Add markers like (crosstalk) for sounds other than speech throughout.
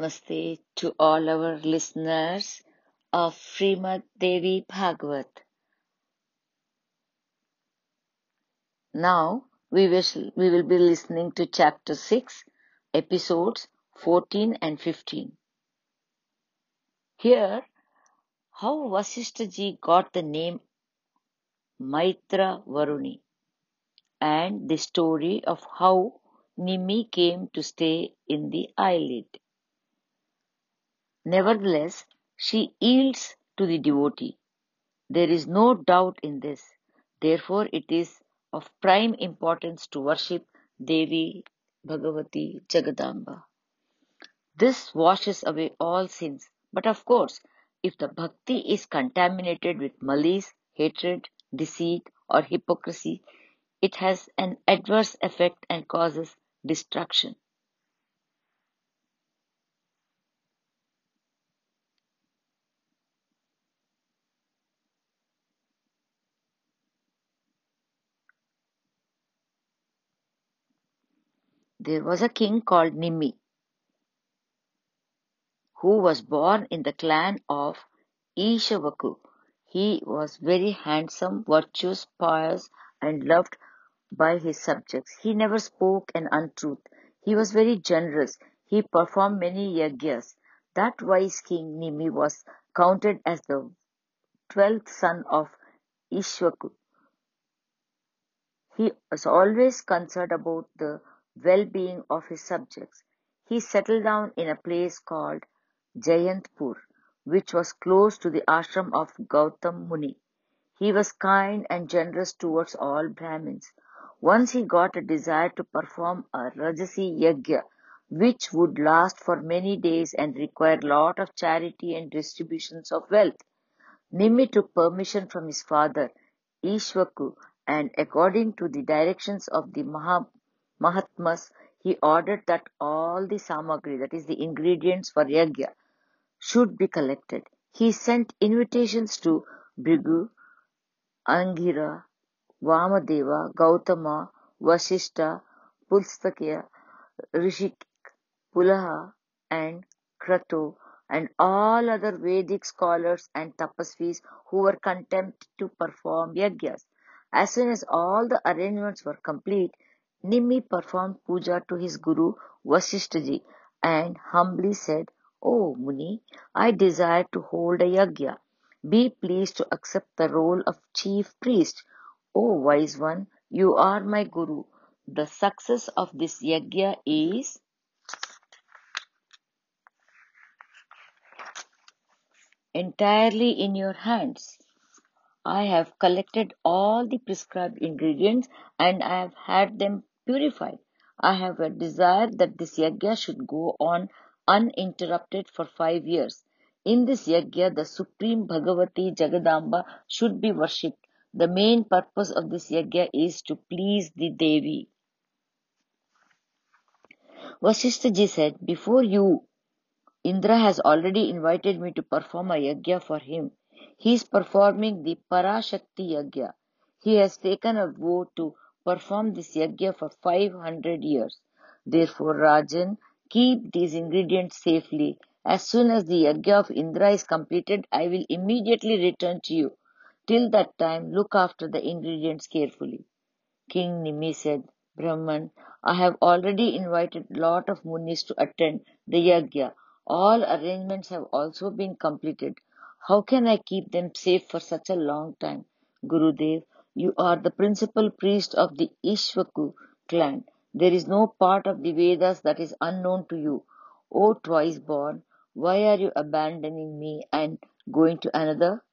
Namaste to all our listeners of Srimad Devi Bhagavad. Now we will, we will be listening to chapter 6, episodes 14 and 15. Here, how Vasishtaji got the name Maitra Varuni and the story of how Nimi came to stay in the eyelid. Nevertheless, she yields to the devotee. There is no doubt in this. Therefore, it is of prime importance to worship Devi Bhagavati Jagadamba. This washes away all sins. But of course, if the bhakti is contaminated with malice, hatred, deceit, or hypocrisy, it has an adverse effect and causes destruction. There was a king called Nimi who was born in the clan of Ishavaku. He was very handsome, virtuous, pious, and loved by his subjects. He never spoke an untruth. He was very generous. He performed many yagyas. That wise king Nimi was counted as the twelfth son of Ishvaku. He was always concerned about the well-being of his subjects. He settled down in a place called Jayantpur, which was close to the ashram of Gautam Muni. He was kind and generous towards all Brahmins. Once he got a desire to perform a Rajasi Yajna, which would last for many days and require lot of charity and distributions of wealth. Nimi took permission from his father, Ishwaku, and according to the directions of the Maha Mahatmas, he ordered that all the samagri, that is the ingredients for yajna, should be collected. He sent invitations to Bhrigu, Angira, Vamadeva, Gautama, Vasishta, Pulastya, Rishik, Pulaha, and Krato, and all other Vedic scholars and tapasvis who were content to perform yajnas. As soon as all the arrangements were complete, Nimi performed puja to his guru Vasishtaji and humbly said, O Muni, I desire to hold a yajna. Be pleased to accept the role of chief priest. O wise one, you are my guru. The success of this yajna is entirely in your hands. I have collected all the prescribed ingredients and I have had them purified. I have a desire that this yajna should go on uninterrupted for five years. In this yajna, the Supreme Bhagavati Jagadamba should be worshipped. The main purpose of this yajna is to please the Devi. Vasishtaji said, Before you, Indra has already invited me to perform a yajna for him. He is performing the Parashakti yajna. He has taken a vow to perform this yajna for 500 years. Therefore, Rajan, keep these ingredients safely. As soon as the yajna of Indra is completed, I will immediately return to you. Till that time, look after the ingredients carefully. King Nimi said, Brahman, I have already invited lot of munis to attend the yajna. All arrangements have also been completed. How can I keep them safe for such a long time? Gurudev, you are the principal priest of the Ishvaku clan. There is no part of the Vedas that is unknown to you. O twice born, why are you abandoning me and going to another?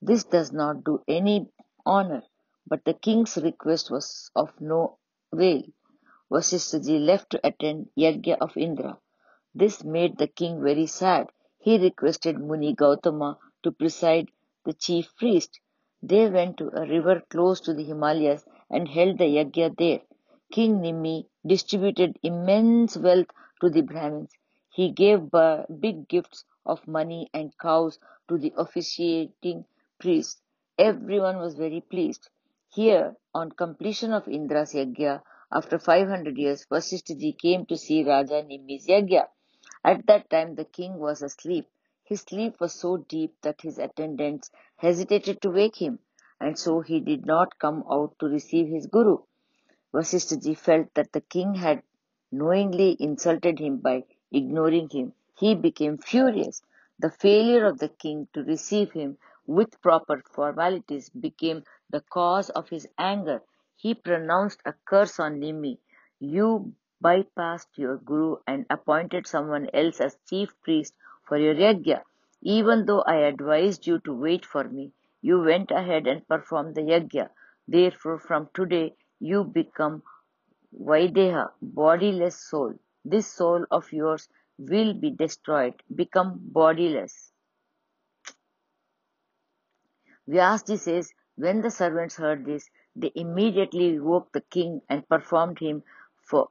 This does not do any honor. But the king's request was of no avail. Vasishtaji left to attend Yajna of Indra. This made the king very sad. He requested Muni Gautama to preside the chief priest. They went to a river close to the Himalayas and held the yajna there. King Nimi distributed immense wealth to the Brahmins. He gave big gifts of money and cows to the officiating priests. Everyone was very pleased. Here, on completion of Indra's yajna, after 500 years, Vasishtaji came to see Raja Nimi's yajna. At that time the king was asleep. His sleep was so deep that his attendants hesitated to wake him, and so he did not come out to receive his guru. Vasishtha felt that the king had knowingly insulted him by ignoring him. He became furious. The failure of the king to receive him with proper formalities became the cause of his anger. He pronounced a curse on Nimi. You bypassed your guru and appointed someone else as chief priest for your yajna. Even though I advised you to wait for me, you went ahead and performed the yajna. Therefore, from today, you become Vaideha, bodiless soul. This soul of yours will be destroyed, become bodiless. Vyasji says, when the servants heard this, they immediately woke the king and performed him for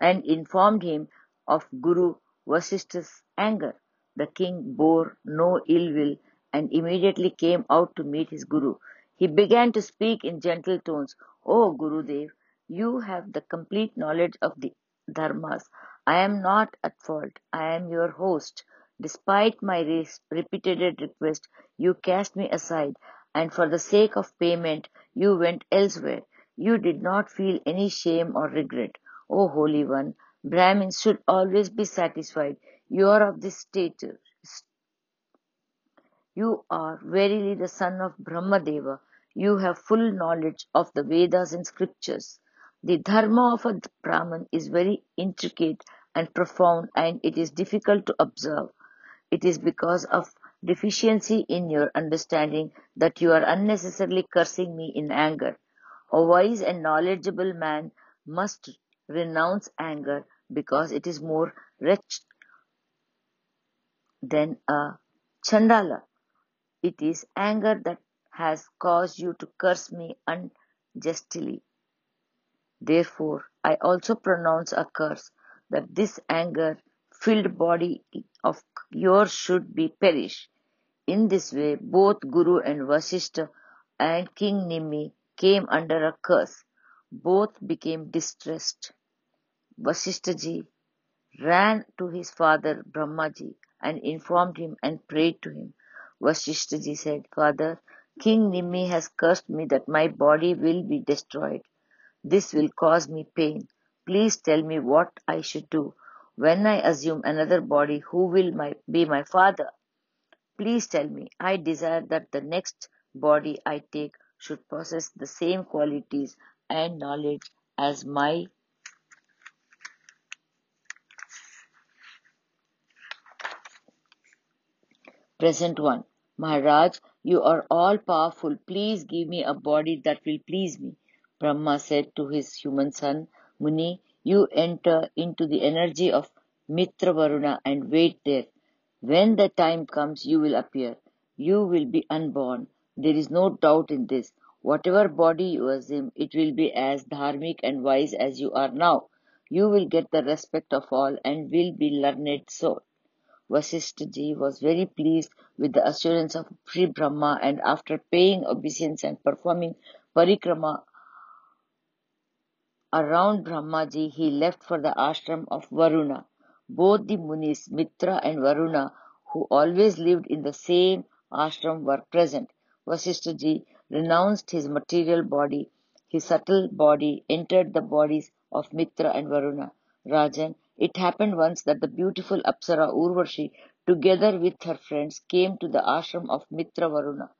and informed him of Guru Vasishtha's anger. The king bore no ill will and immediately came out to meet his Guru. He began to speak in gentle tones, O Gurudev, you have the complete knowledge of the dharmas. I am not at fault. I am your host. Despite my repeated request, you cast me aside, and for the sake of payment, you went elsewhere. You did not feel any shame or regret. O Holy One, Brahmins should always be satisfied. You are of this stature. You are verily the son of Brahmadeva. You have full knowledge of the Vedas and scriptures. The dharma of a Brahman is very intricate and profound and it is difficult to observe. It is because of deficiency in your understanding that you are unnecessarily cursing me in anger. A wise and knowledgeable man must renounce anger because it is more wretched than a chandala. It is anger that has caused you to curse me unjustly. Therefore, I also pronounce a curse that this anger filled body of yours should be perish. In this way, both Guru and Vasishtha and King Nimi came under a curse. Both became distressed. Vasishtha ran to his father Brahmaji and informed him and prayed to him. Vasishtha said, Father, King Nimi has cursed me that my body will be destroyed. This will cause me pain. Please tell me what I should do. When I assume another body, who will my, be my father? Please tell me. I desire that the next body I take should possess the same qualities and knowledge as my present one. Maharaj, you are all powerful. Please give me a body that will please me. Brahma said to his human son, Muni, you enter into the energy of Mitra Varuna and wait there. When the time comes, you will appear. You will be unborn. There is no doubt in this. Whatever body you assume, it will be as dharmic and wise as you are now. You will get the respect of all and will be learned soul. Vasishtha was very pleased with the assurance of Sri Brahma and after paying obeisance and performing parikrama around Brahmaji, he left for the ashram of Varuna. Both the Munis, Mitra and Varuna, who always lived in the same ashram, were present. Vasishtha renounced his material body. His subtle body entered the bodies of Mitra and Varuna. Rajan, it happened once that the beautiful Apsara Urvashi, together with her friends, came to the ashram of Mitra Varuna.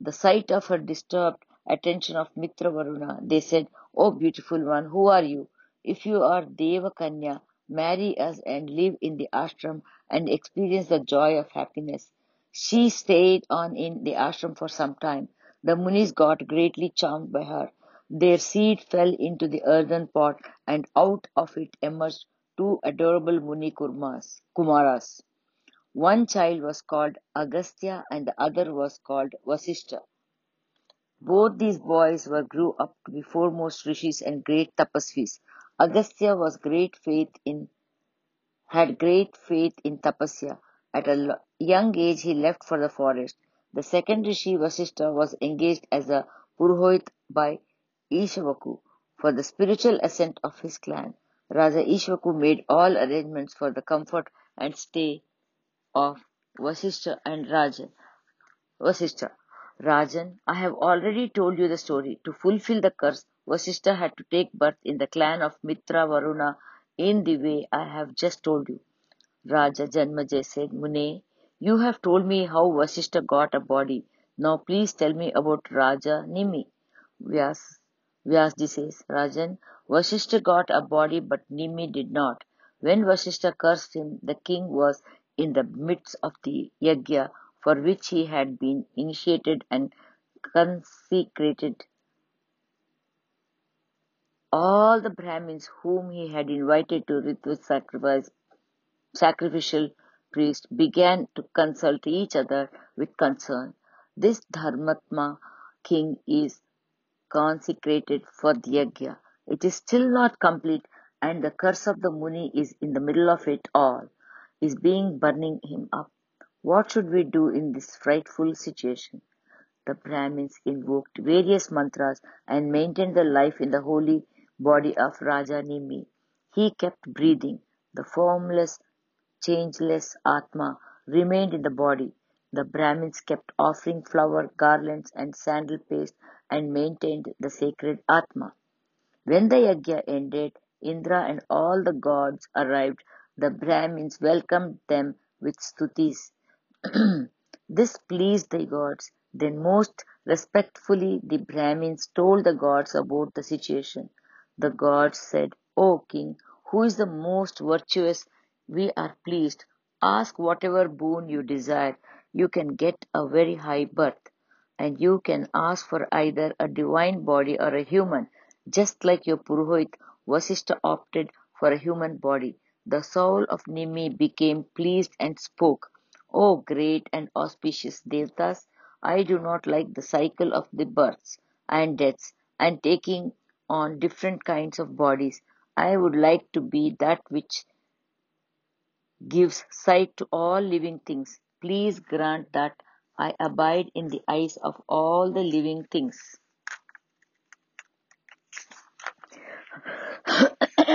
The sight of her disturbed attention of Mitra Varuna. They said, O beautiful one, who are you? If you are Deva Kanya, marry us and live in the ashram and experience the joy of happiness. She stayed on in the ashram for some time. The Munis got greatly charmed by her. Their seed fell into the earthen pot, and out of it emerged two adorable Muni Kurmas, Kumaras. One child was called Agastya and the other was called Vasishtha. Both these boys were grew up to be foremost rishis and great tapasvis. Agastya was great faith in had great faith in tapasya. At a young age he left for the forest. The second rishi Vasishtha was engaged as a purohit by Ishavaku for the spiritual ascent of his clan. Raja Ishvaku made all arrangements for the comfort and stay of Vasishtha and Rajan. Vasishtha. Rajan, I have already told you the story. To fulfill the curse, Vasishtha had to take birth in the clan of Mitra Varuna in the way I have just told you. Raja Janmajay said, Mune, you have told me how Vasishtha got a body. Now please tell me about Raja Nimi. Vyas, Vyasji says, Rajan, Vasishtha got a body but Nimi did not. When Vasishtha cursed him, the king was in the midst of the yajna for which he had been initiated and consecrated. All the Brahmins whom he had invited to Ritu sacrifice, sacrificial priest began to consult each other with concern. This Dharmatma king is consecrated for the yajna. It is still not complete and the curse of the Muni is in the middle of it all, is being burning him up. What should we do in this frightful situation? The Brahmins invoked various mantras and maintained the life in the holy body of Raja Nimi. He kept breathing. The formless, changeless Atma remained in the body. The Brahmins kept offering flower garlands and sandal paste and maintained the sacred Atma. When the yajna ended, Indra and all the gods arrived. The Brahmins welcomed them with stutis. (clears throat) this pleased the gods. Then most respectfully the Brahmins told the gods about the situation. The gods said, O king, who is the most virtuous? We are pleased. Ask whatever boon you desire. You can get a very high birth. And you can ask for either a divine body or a human. Just like your Purohit, Vasishtha opted for a human body. The soul of Nimi became pleased and spoke. O great and auspicious Devtas, I do not like the cycle of the births and deaths and taking on different kinds of bodies. I would like to be that which gives sight to all living things. Please grant that I abide in the eyes of all the living things.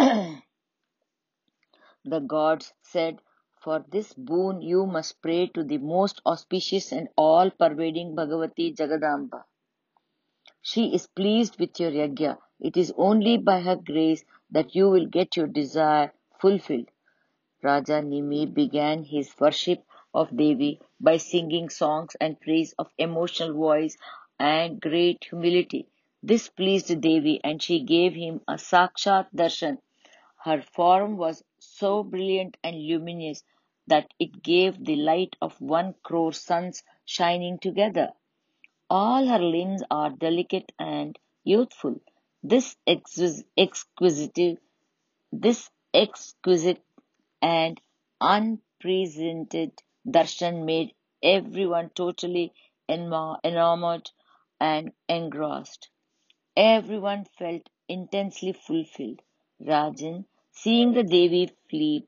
(coughs) the gods said, for this boon you must pray to the most auspicious and all-pervading Bhagavati Jagadamba. She is pleased with your yajna. It is only by her grace that you will get your desire fulfilled. Raja Nimi began his worship of Devi by singing songs and praise of emotional voice and great humility. This pleased Devi and she gave him a Sakshat darshan. Her form was so brilliant and luminous that it gave the light of one crore suns shining together. All her limbs are delicate and youthful. This exquisite, this exquisite and unprecedented darshan made everyone totally enamored and engrossed. Everyone felt intensely fulfilled. Rajan Seeing the Devi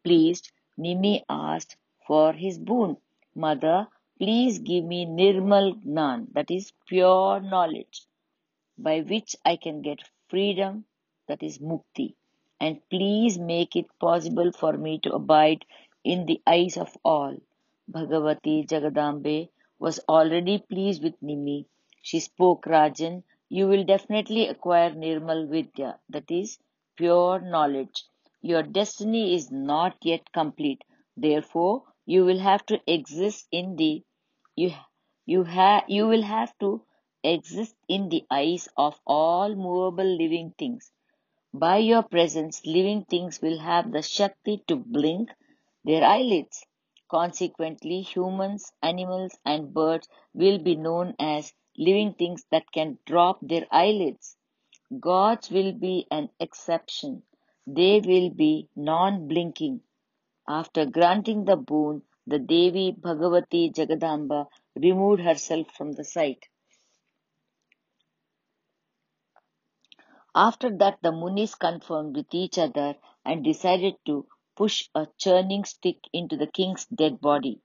pleased, Nimi asked for his boon. Mother, please give me Nirmal Gnan, that is pure knowledge, by which I can get freedom, that is Mukti. And please make it possible for me to abide in the eyes of all. Bhagavati Jagadambe was already pleased with Nimi. She spoke, Rajan, you will definitely acquire Nirmal Vidya, that is pure knowledge. Your destiny is not yet complete. Therefore, you will have to exist in the you you have you will have to exist in the eyes of all movable living things. By your presence, living things will have the Shakti to blink their eyelids. Consequently, humans, animals, and birds will be known as living things that can drop their eyelids. Gods will be an exception. They will be non-blinking. After granting the boon, the Devi Bhagavati Jagadamba removed herself from the sight. After that, the Munis confirmed with each other and decided to push a churning stick into the king's dead body.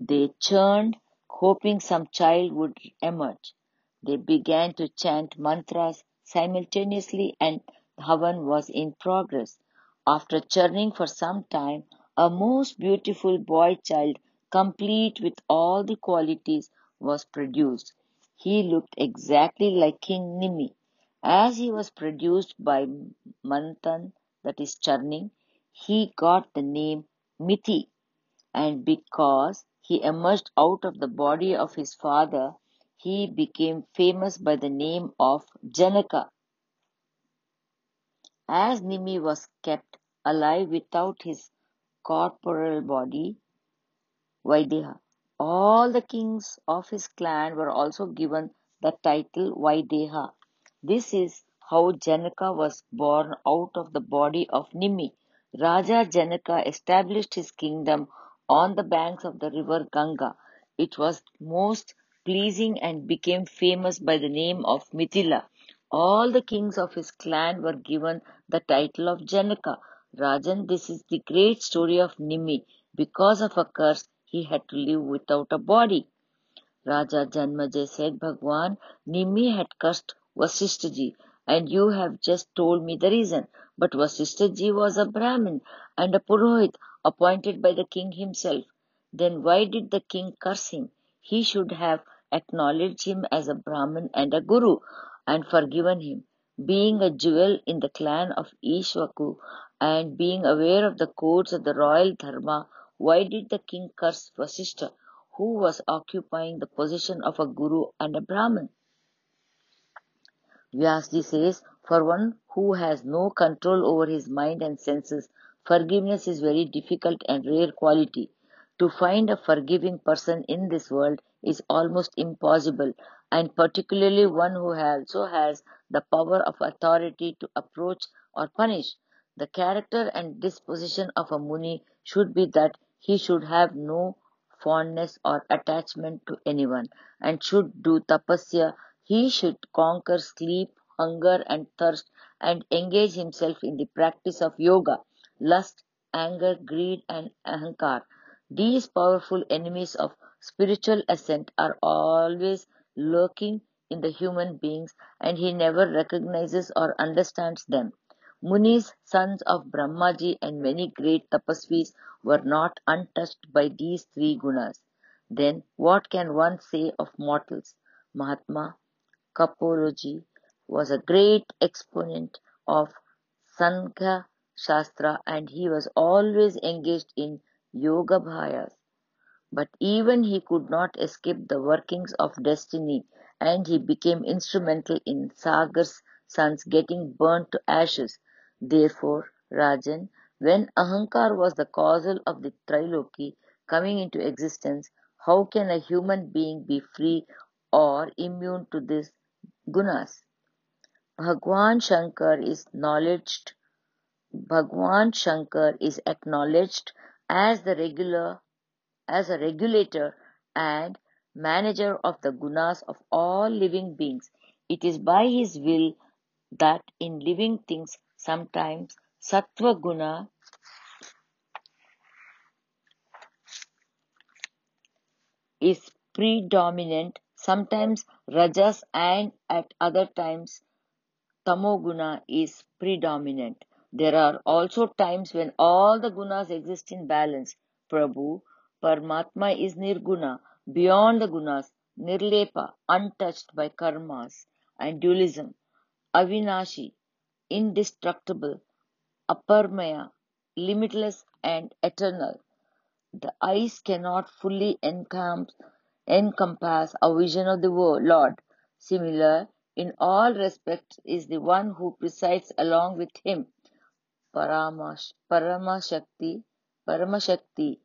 They churned, hoping some child would emerge. They began to chant mantras simultaneously and Havan was in progress. After churning for some time, A most beautiful boy child, complete with all the qualities, was produced. He looked exactly like King Nimi. As he was produced by Manthan, that is churning, he got the name Mithi, and because he emerged out of the body of his father, he became famous by the name of Janaka. As Nimi was kept alive without his corporeal body, Vaideha, all the kings of his clan were also given the title Vaideha. This is how Janaka was born out of the body of Nimi. Raja Janaka established his kingdom on the banks of the river Ganga. It was most pleasing and became famous by the name of Mithila. All the kings of his clan were given the title of Janaka. Rajan, this is the great story of Nimi. Because of a curse, he had to live without a body. Raja Janmajay said, Bhagwan, Nimi had cursed Vasishtaji, and you have just told me the reason. But Vasishtaji was a Brahmin and a Purohit appointed by the king himself. Then why did the king curse him? He should have acknowledged him as a Brahmin and a Guru and forgiven him. Being a jewel in the clan of Ishwaku and being aware of the codes of the royal Dharma, why did the king curse Vasishta, who was occupying the position of a Guru and a Brahmin? Vyasji says, For one who has no control over his mind and senses, forgiveness is very difficult and rare quality. To find a forgiving person in this world is almost impossible, and particularly one who also has the power of authority to approach or punish. The character and disposition of a Muni should be that he should have no fondness or attachment to anyone, and should do tapasya. He should conquer sleep, hunger, and thirst, and engage himself in the practice of yoga, lust, anger, greed, and ahankar. These powerful enemies of spiritual ascent are always lurking in the human beings, and he never recognizes or understands them. Munis, sons of Brahmaji and many great tapasvis were not untouched by these three gunas. Then what can one say of mortals? Mahatma Kapilaji was a great exponent of Sankhya Shastra and he was always engaged in yoga abhyas. But even he could not escape the workings of destiny and he became instrumental in Sagar's sons getting burnt to ashes. Therefore, Rajan, when Ahankar was the causal of the Triloki coming into existence, how can a human being be free or immune to these gunas? Bhagwan Shankar is acknowledged Bhagwan Shankar is acknowledged as the regular as a regulator and manager of the gunas of all living beings. It is by his will that in living things sometimes sattva guna is predominant, sometimes rajas and at other times tamoguna is predominant. There are also times when all the gunas exist in balance. Prabhu, Paramatma is nirguna, beyond the gunas, nirlepa, untouched by karmas and dualism, avinashi, indestructible, aprameya, limitless and eternal. The eyes cannot fully encompass, a vision of the Lord. Similar in all respects is the one who presides along with him, Paramash, Paramashakti, Paramashakti,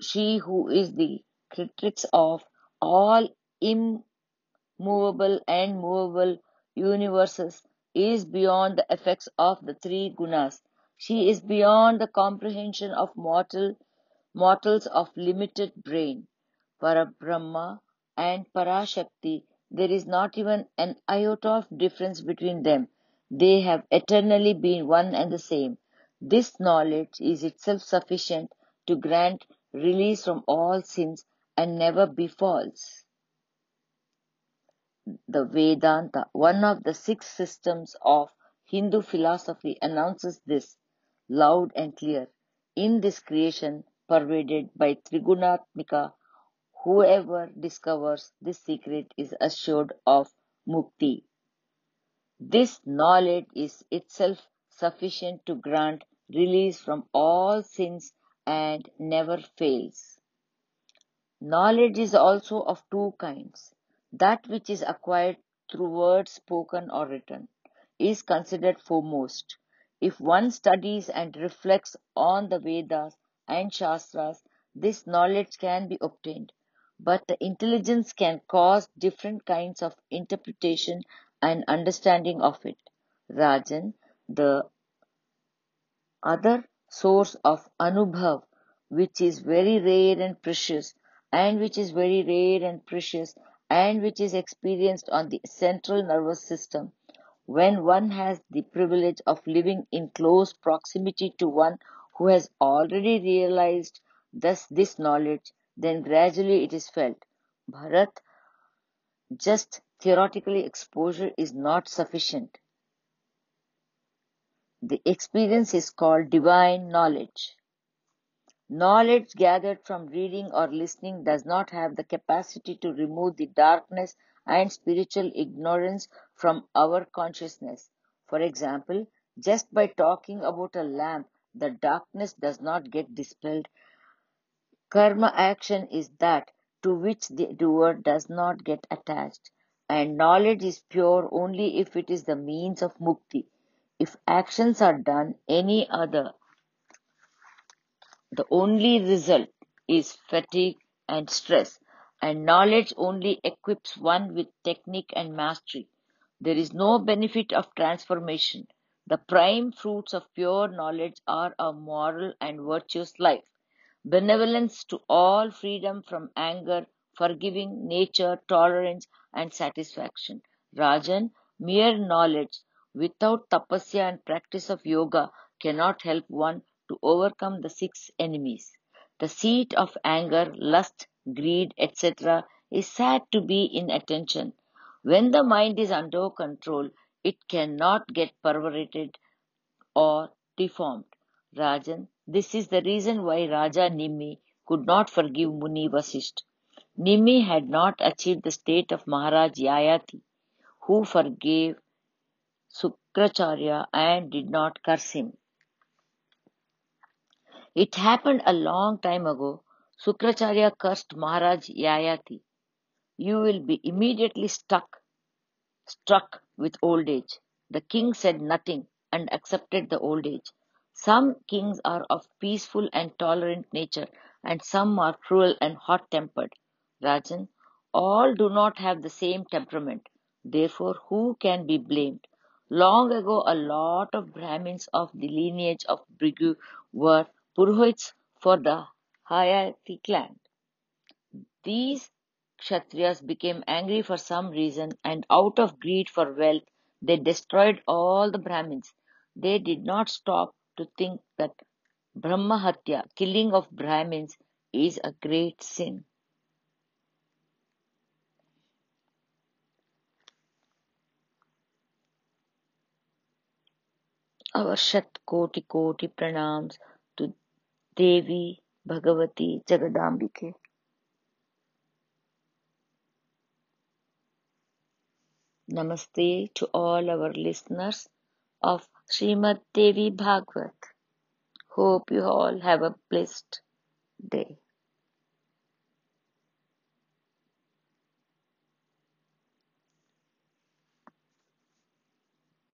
she who is the creatrix of all immovable and movable universes, is beyond the effects of the three gunas. She is beyond the comprehension of mortal mortals of limited brain. Parabrahma and Parashakti, there is not even an iota of difference between them. They have eternally been one and the same. This knowledge is itself sufficient to grant release from all sins and never be false. The Vedanta, one of the six systems of Hindu philosophy, announces this loud and clear. in this creation pervaded by Trigunatmika, whoever discovers this secret is assured of mukti. This knowledge is itself sufficient to grant release from all sins and never fails. Knowledge is also of two kinds. That which is acquired through words spoken or written is considered foremost. If one studies and reflects on the Vedas and Shastras, this knowledge can be obtained. But the intelligence can cause different kinds of interpretation and understanding of it. Rajan, the other source of Anubhav, which is very rare and precious, and which is very rare and precious, and which is experienced on the central nervous system, when one has the privilege of living in close proximity to one who has already realized thus this knowledge, then gradually it is felt. Bharat, just theoretically exposure is not sufficient. The experience is called divine knowledge. Knowledge gathered from reading or listening does not have the capacity to remove the darkness and spiritual ignorance from our consciousness. For example, just by talking about a lamp, the darkness does not get dispelled. Karma action is that to which the doer does not get attached, and knowledge is pure only if it is the means of mukti. If actions are done any other, the only result is fatigue and stress, and knowledge only equips one with technique and mastery. There is no benefit of transformation. The prime fruits of pure knowledge are a moral and virtuous life, benevolence to all, freedom from anger, forgiving nature, tolerance, and satisfaction. Rajan, mere knowledge without tapasya and practice of yoga cannot help one to overcome the six enemies. The seat of anger, lust, greed, etc. is said to be in attention. When the mind is under control, it cannot get perverted or deformed. Rajan, this is the reason why Raja Nimi could not forgive Muni Vasisht. Nimi had not achieved the state of Maharaj Yayati, who forgave Sukracharya and did not curse him. It happened a long time ago. Sukracharya cursed Maharaj Yayati. You will be immediately stuck, struck with old age. The king said nothing and accepted the old age. Some kings are of peaceful and tolerant nature, and some are cruel and hot tempered. Rajan, all do not have the same temperament. Therefore, who can be blamed? Long ago, a lot of Brahmins of the lineage of Bhrigu were Purohits for the Haihaya clan. These Kshatriyas became angry for some reason and out of greed for wealth, they destroyed all the Brahmins. They did not stop to think that Brahmahatya, killing of Brahmins, is a great sin. अवशत कोटि कोटि प्रणाम देवी भगवती जगदाम्बिके। नमस्ते to all our listeners of Shrimad Devi Bhagavat hope you all have a blessed day